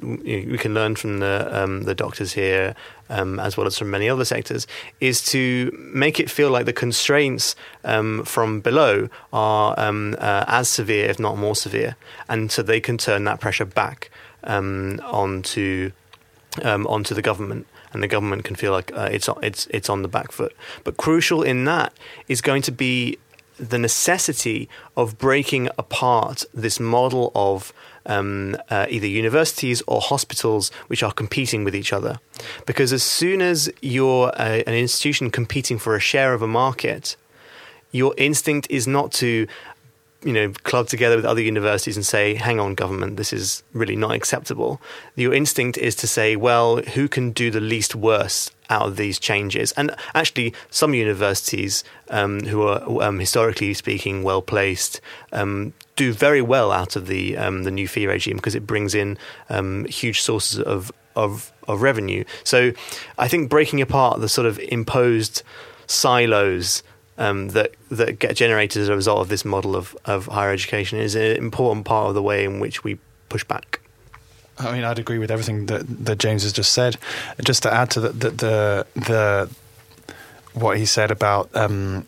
we can learn from the um, the doctors here um, as well as from many other sectors, is to make it feel like the constraints um, from below are um, uh, as severe, if not more severe, and so they can turn that pressure back um, onto onto the government and the government can feel like uh, it's it's it's on the back foot. But crucial in that is going to be the necessity of breaking apart this model of um, uh, either universities or hospitals which are competing with each other. Because as soon as you're a, an institution competing for a share of a market, your instinct is not to you know, club together with other universities and say, hang on, government, this is really not acceptable. Your instinct is to say, well, who can do the least worst out of these changes? And actually, some universities um, who are, um, historically speaking, well placed, um, do very well out of the um, the new fee regime because it brings in um, huge sources of, of of revenue. So, I think breaking apart the sort of imposed silos um, that that get generated as a result of this model of, of higher education is an important part of the way in which we push back. I mean, I'd agree with everything that, that James has just said. Just to add to the the the, the what he said about um,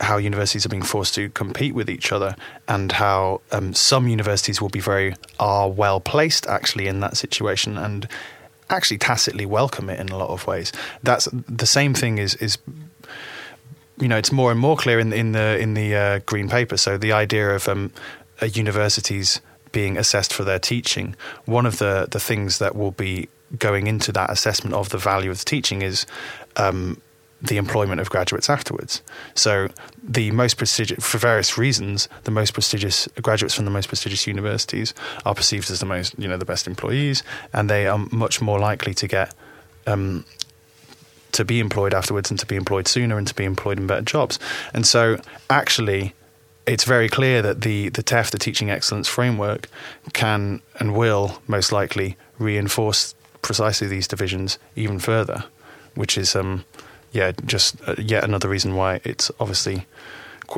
how universities are being forced to compete with each other, and how um, some universities will be very are well placed actually in that situation, and actually tacitly welcome it in a lot of ways. That's the same thing is is you know, it's more and more clear in, in the in the uh, green paper. So the idea of um, universities being assessed for their teaching, one of the the things that will be going into that assessment of the value of the teaching is um, the employment of graduates afterwards. So the most prestigious, for various reasons, the most prestigious graduates from the most prestigious universities are perceived as the most, you know, the best employees, and they are much more likely to get um, to be employed afterwards and to be employed sooner and to be employed in better jobs. And so, actually, it's very clear that the, the TEF, the Teaching Excellence Framework, can and will most likely reinforce precisely these divisions even further, which is, um, yeah, just uh, yet another reason why it's obviously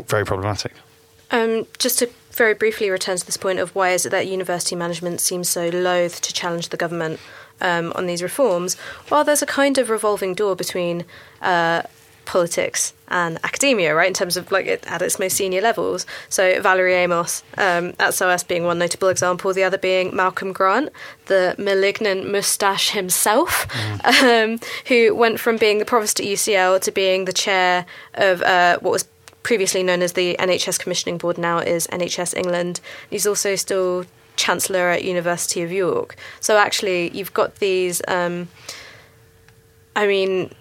very problematic. Um, just to very briefly return to this point of why is it that university management seems so loath to challenge the government um, on these reforms, while there's a kind of revolving door between uh, politics and academia, right, in terms of like it, at its most senior levels. So Valerie Amos um, at SOAS being one notable example, the other being Malcolm Grant, the malignant moustache himself, mm. um, who went from being the provost at UCL to being the chair of uh, what was previously known as the NHS Commissioning Board, now is NHS England. He's also still chancellor at University of York. So actually, you've got these. Um, I mean,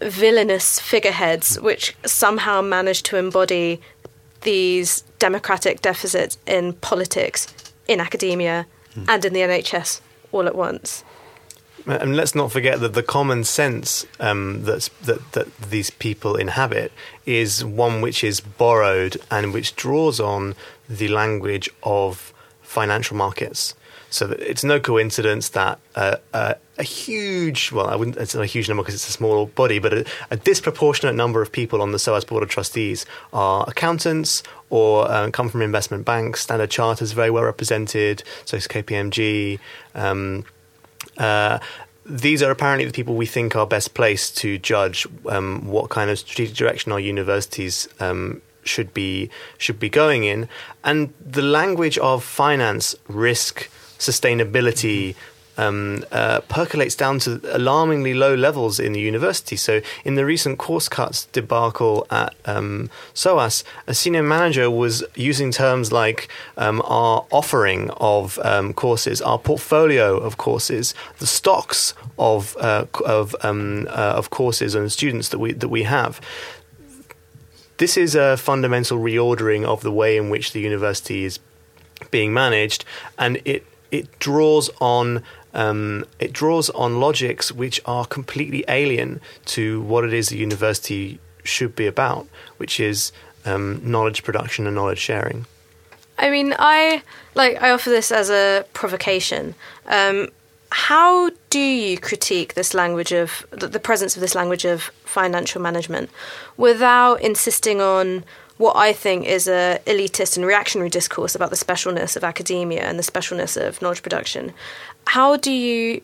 villainous figureheads which somehow manage to embody these democratic deficits in politics, in academia, mm. and in the NHS all at once. And let's not forget that the common sense um, that that these people inhabit is one which is borrowed and which draws on the language of financial markets. So it's no coincidence that uh, uh, a huge, well, I wouldn't, it's not a huge number because it's a small body, but a, a, disproportionate number of people on the SOAS Board of Trustees are accountants or uh, come from investment banks. Standard Chartered is very well represented, so is KPMG. Um, uh, these are apparently the people we think are best placed to judge um, what kind of strategic direction our universities um, should be should be going in, and the language of finance, risk, sustainability. Um, uh, percolates down to alarmingly low levels in the university. So, in the recent course cuts debacle at um, SOAS, a senior manager was using terms like um, our offering of um, courses, our portfolio of courses, the stocks of uh, of um, uh, of courses and students that we that we have this is a fundamental reordering of the way in which the university is being managed, and it it draws on um, it draws on logics which are completely alien to what it is the university should be about, which is um, knowledge production and knowledge sharing. I mean, I like I offer this as a provocation. Um, how do you critique this language of the presence of this language of financial management without insisting on what I think is a elitist and reactionary discourse about the specialness of academia and the specialness of knowledge production? How do you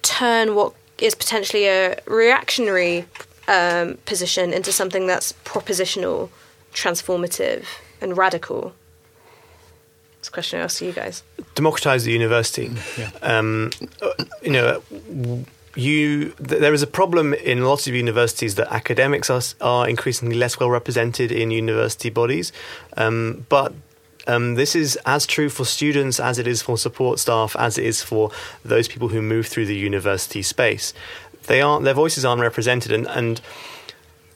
turn what is potentially a reactionary um, position into something that's propositional, transformative, and radical? It's a question I ask you guys. Democratize the university. Yeah. Um, you know, you th- there is a problem in lots of universities that academics are, are increasingly less well represented in university bodies, um, but um, this is as true for students as it is for support staff, as it is for those people who move through the university space. They aren't their voices aren't represented, and, and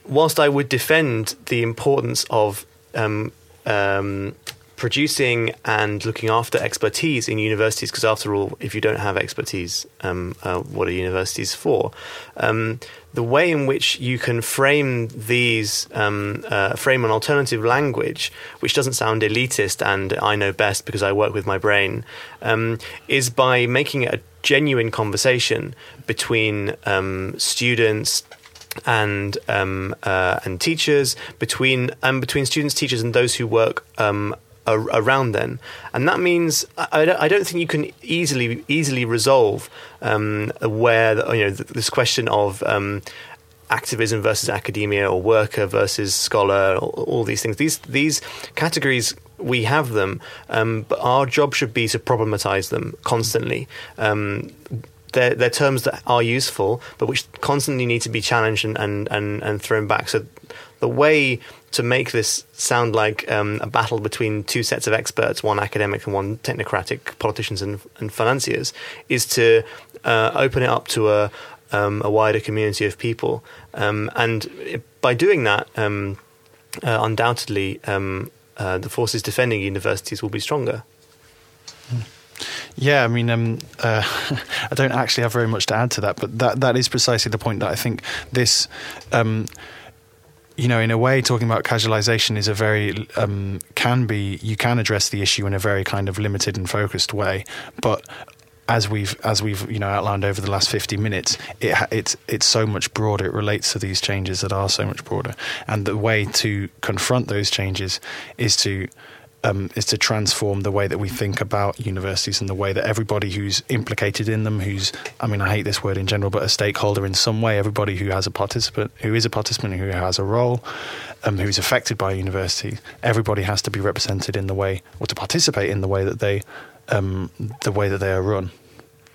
whilst I would defend the importance of um, um, producing and looking after expertise in universities, because after all, if you don't have expertise, um, uh, what are universities for? Um, the way in which you can frame these, um, uh, frame an alternative language, which doesn't sound elitist and I know best because I work with my brain, um, is by making it a genuine conversation between um, students, and um, uh, and teachers between and between students, teachers, and those who work um, around then, and that means I, I, don't think you can easily easily resolve um, where you know this question of um, activism versus academia or worker versus scholar, all, all, these things. These these categories we have them, um, but our job should be to problematize them constantly. Um, they're, they're, terms that are useful, but which constantly need to be challenged and, and, and, and thrown back. So the way to make this sound like um, a battle between two sets of experts, one academic and one technocratic, politicians and, and financiers, is to uh, open it up to a, um, a wider community of people. Um, and by doing that, um, uh, undoubtedly, um, uh, the forces defending universities will be stronger. Yeah, I mean, um, uh, I don't actually have very much to add to that, but that that is precisely the point that I think this. Um, you know, in a way, talking about casualization is a very um, can be you can address the issue in a very kind of limited and focused way, but as we've as we've you know outlined over the last 50 minutes it it's it's so much broader. It relates to these changes that are so much broader. And the way to confront those changes is to um, is to transform the way that we think about universities and the way that everybody who's implicated in them, who's, I mean, I hate this word in general, but a stakeholder in some way, everybody who has a participant, who is a participant, who has a role, um, who's affected by a university, everybody has to be represented in the way, or to participate in the way that they, um, the way that they are run.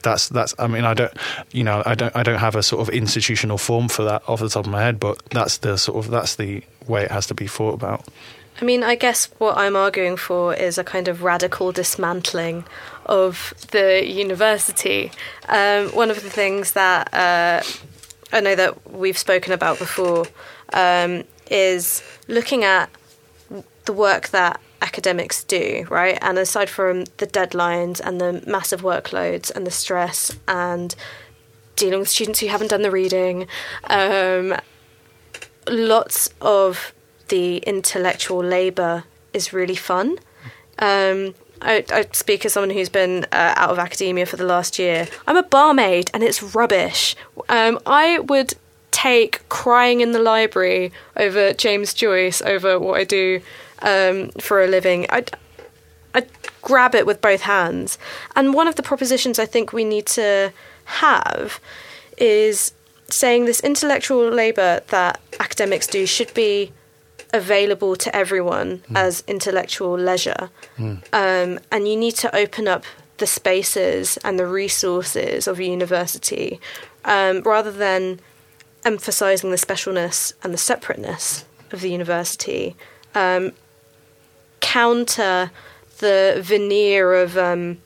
That's that's. I mean, I don't, you know, I don't, I don't have a sort of institutional form for that off the top of my head, but that's the sort of that's the way it has to be thought about. I mean, I guess what I'm arguing for is a kind of radical dismantling of the university. Um, one of the things that uh, I know that we've spoken about before um, is looking at the work that academics do, right? And aside from the deadlines and the massive workloads and the stress and dealing with students who haven't done the reading, um, lots of the intellectual labour is really fun. Um, I, I, speak as someone who's been uh, out of academia for the last year. I'm a barmaid and it's rubbish. Um, I would take crying in the library over James Joyce over what I do um, for a living. I'd, I'd grab it with both hands. And one of the propositions I think we need to have is saying this intellectual labour that academics do should be available to everyone mm. as intellectual leisure. Mm. Um, and you need to open up the spaces and the resources of a university um, rather than emphasizing the specialness and the separateness of the university. Um, counter the veneer of um,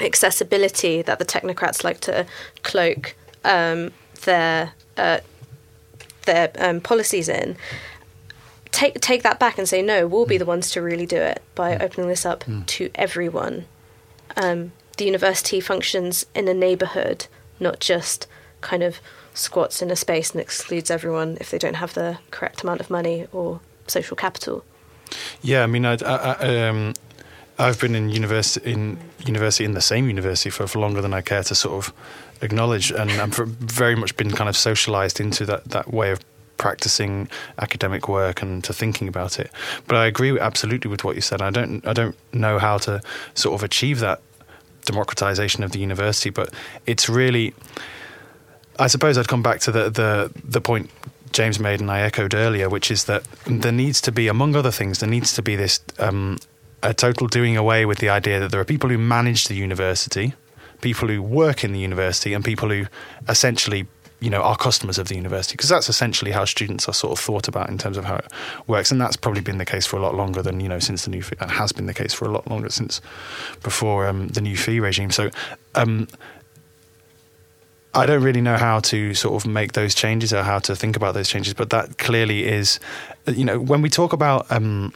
accessibility that the technocrats like to cloak um, their uh, their um, policies in, take take that back and say no we'll be the ones to really do it by mm. opening this up mm. to everyone um, the university functions in a neighborhood not just kind of squats in a space and excludes everyone if they don't have the correct amount of money or social capital yeah i mean I, I, um, I've been in university in university in the same university for, for longer than I care to sort of acknowledge, and I've very much been kind of socialized into that, that way of practicing academic work and to thinking about it. But I agree absolutely with what you said. I don't I don't know how to sort of achieve that democratization of the university, but it's really I suppose I'd come back to the the the point James made and I echoed earlier, which is that there needs to be, among other things, there needs to be this um, a total doing away with the idea that there are people who manage the university, people who work in the university, and people who essentially you know, are customers of the university because that's essentially how students are sort of thought about in terms of how it works, and that's probably been the case for a lot longer than you know since the new fee, and has been the case for a lot longer since before um, the new fee regime. So. Um, I don't really know how to sort of make those changes or how to think about those changes, but that clearly is, you know, when we talk about um,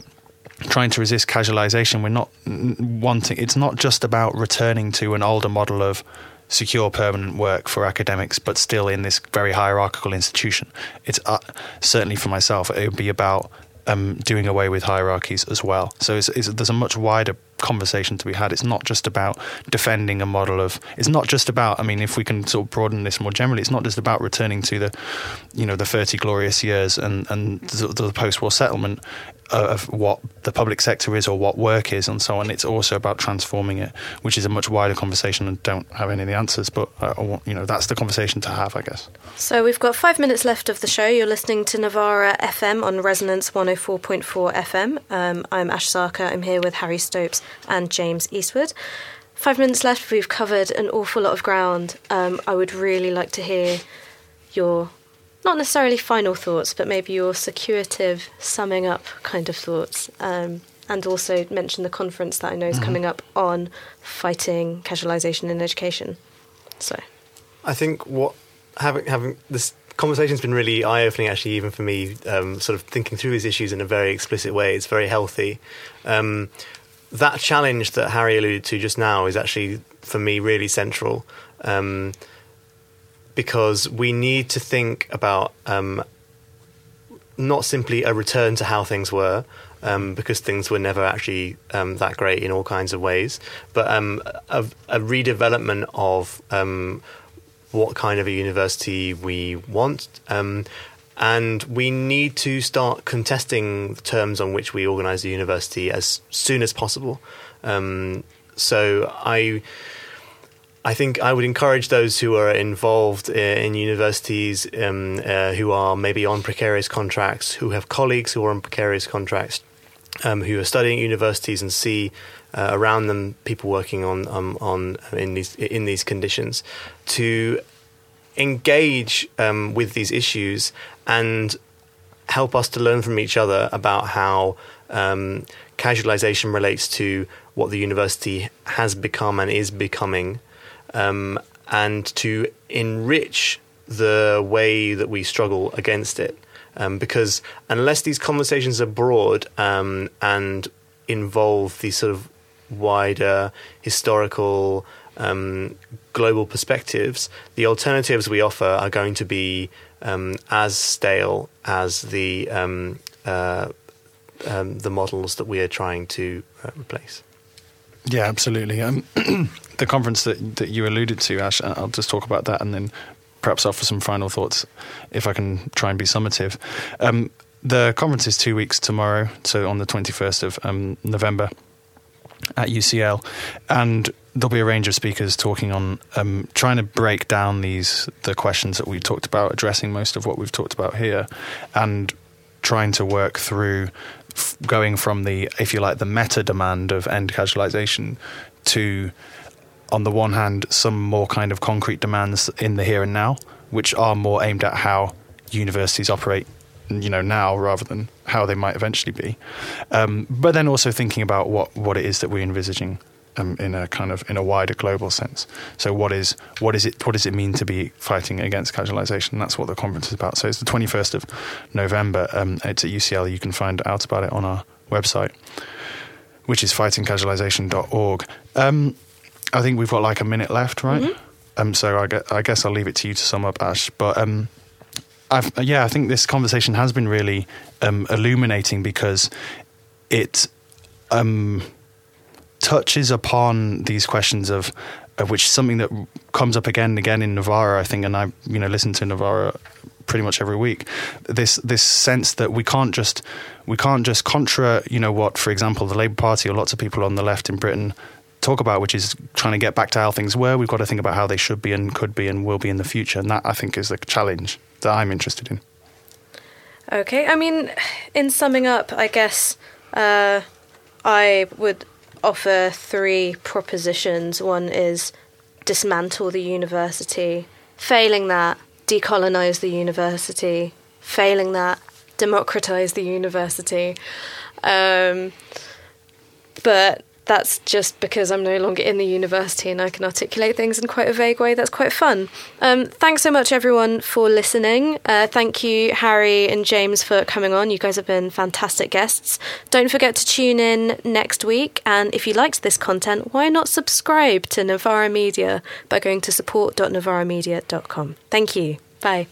trying to resist casualization, we're not wanting. It's not just about returning to an older model of secure permanent work for academics, but still in this very hierarchical institution. It's uh, certainly for myself, it would be about um, doing away with hierarchies as well. So it's, it's, there's a much wider conversation to be had. It's not just about defending a model of. It's not just about. I mean, if we can sort of broaden this more generally, it's not just about returning to the, you know, the thirty glorious years and and the, the post-war settlement of what the public sector is or what work is and so on. It's also about transforming it, which is a much wider conversation and don't have any of the answers. But uh, want, you know, that's the conversation to have, I guess. So we've got five minutes left of the show. You're listening to Novara FM on Resonance 104.4 FM. Um, I'm Ash Sarkar. I'm here with Harry Stopes and James Eastwood. Five minutes left. We've covered an awful lot of ground. Um, I would really like to hear your not necessarily final thoughts, but maybe your circuitive summing up kind of thoughts. Um, and also mention the conference that I know is mm-hmm. coming up on fighting casualisation in education. So, I think what having having this conversation's been really eye opening, actually, even for me. Um, sort of thinking through these issues in a very explicit way. It's very healthy. Um, that challenge that Harry alluded to just now is actually for me really central. Um, because we need to think about um, not simply a return to how things were, um, because things were never actually um, that great in all kinds of ways, but um, a, a, redevelopment of um, what kind of a university we want. Um, and we need to start contesting the terms on which we organise the university as soon as possible. so I I think I would encourage those who are involved in universities, um, uh, who are maybe on precarious contracts, who have colleagues who are on precarious contracts, um, who are studying at universities and see uh, around them people working on um, on in these in these conditions, to engage um, with these issues and help us to learn from each other about how um, casualization relates to what the university has become and is becoming um, and to enrich the way that we struggle against it. Um, because unless these conversations are broad um, and involve these sort of wider historical um, global perspectives, the alternatives we offer are going to be um, as stale as the um, uh, um, the models that we are trying to uh, replace. Yeah, absolutely. Um, the conference that, that you alluded to, Ash, uh, I'll just talk about that and then perhaps offer some final thoughts if I can try and be summative. Um, the conference is two weeks tomorrow, so on the 21st of um, November at UCL. And there'll be a range of speakers talking on um, trying to break down these the questions that we talked about, addressing most of what we've talked about here, and trying to work through going from the, if you like, the meta demand of end casualization to, on the one hand, some more kind of concrete demands in the here and now, which are more aimed at how universities operate, you know, now rather than how they might eventually be. Um, but then also thinking about what, what it is that we're envisaging um, in a kind of in a wider global sense. So what is what is it what does it mean to be fighting against casualization? That's what the conference is about. So it's the 21st of November. Um, it's at UCL. You can find out about it on our website, which is fightingcasualization.org. Um, I think we've got like a minute left, right? Mm-hmm. Um, so I guess, I guess I'll leave it to you to sum up, Ash. But um, I've, yeah, I think this conversation has been really um, illuminating because it um, touches upon these questions of of which something that comes up again and again in Novara, I think, and I you know listen to Novara pretty much every week. This this sense that we can't just we can't just contra you know what, for example, the Labour Party or lots of people on the left in Britain talk about, which is trying to get back to how things were. We've got to think about how they should be and could be and will be in the future, and that I think is the challenge that I'm interested in. Okay, I mean, in summing up, I guess uh, I would offer three propositions. One is dismantle the university. Failing that, decolonize the university. Failing that, democratize the university. Um, but that's just because I'm no longer in the university and I can articulate things in quite a vague way. That's quite fun. Um, thanks so much, everyone, for listening. Uh, thank you, Harry and James, for coming on. You guys have been fantastic guests. Don't forget to tune in next week. And if you liked this content, why not subscribe to Novara Media by going to support.novaramedia.com? Thank you. Bye.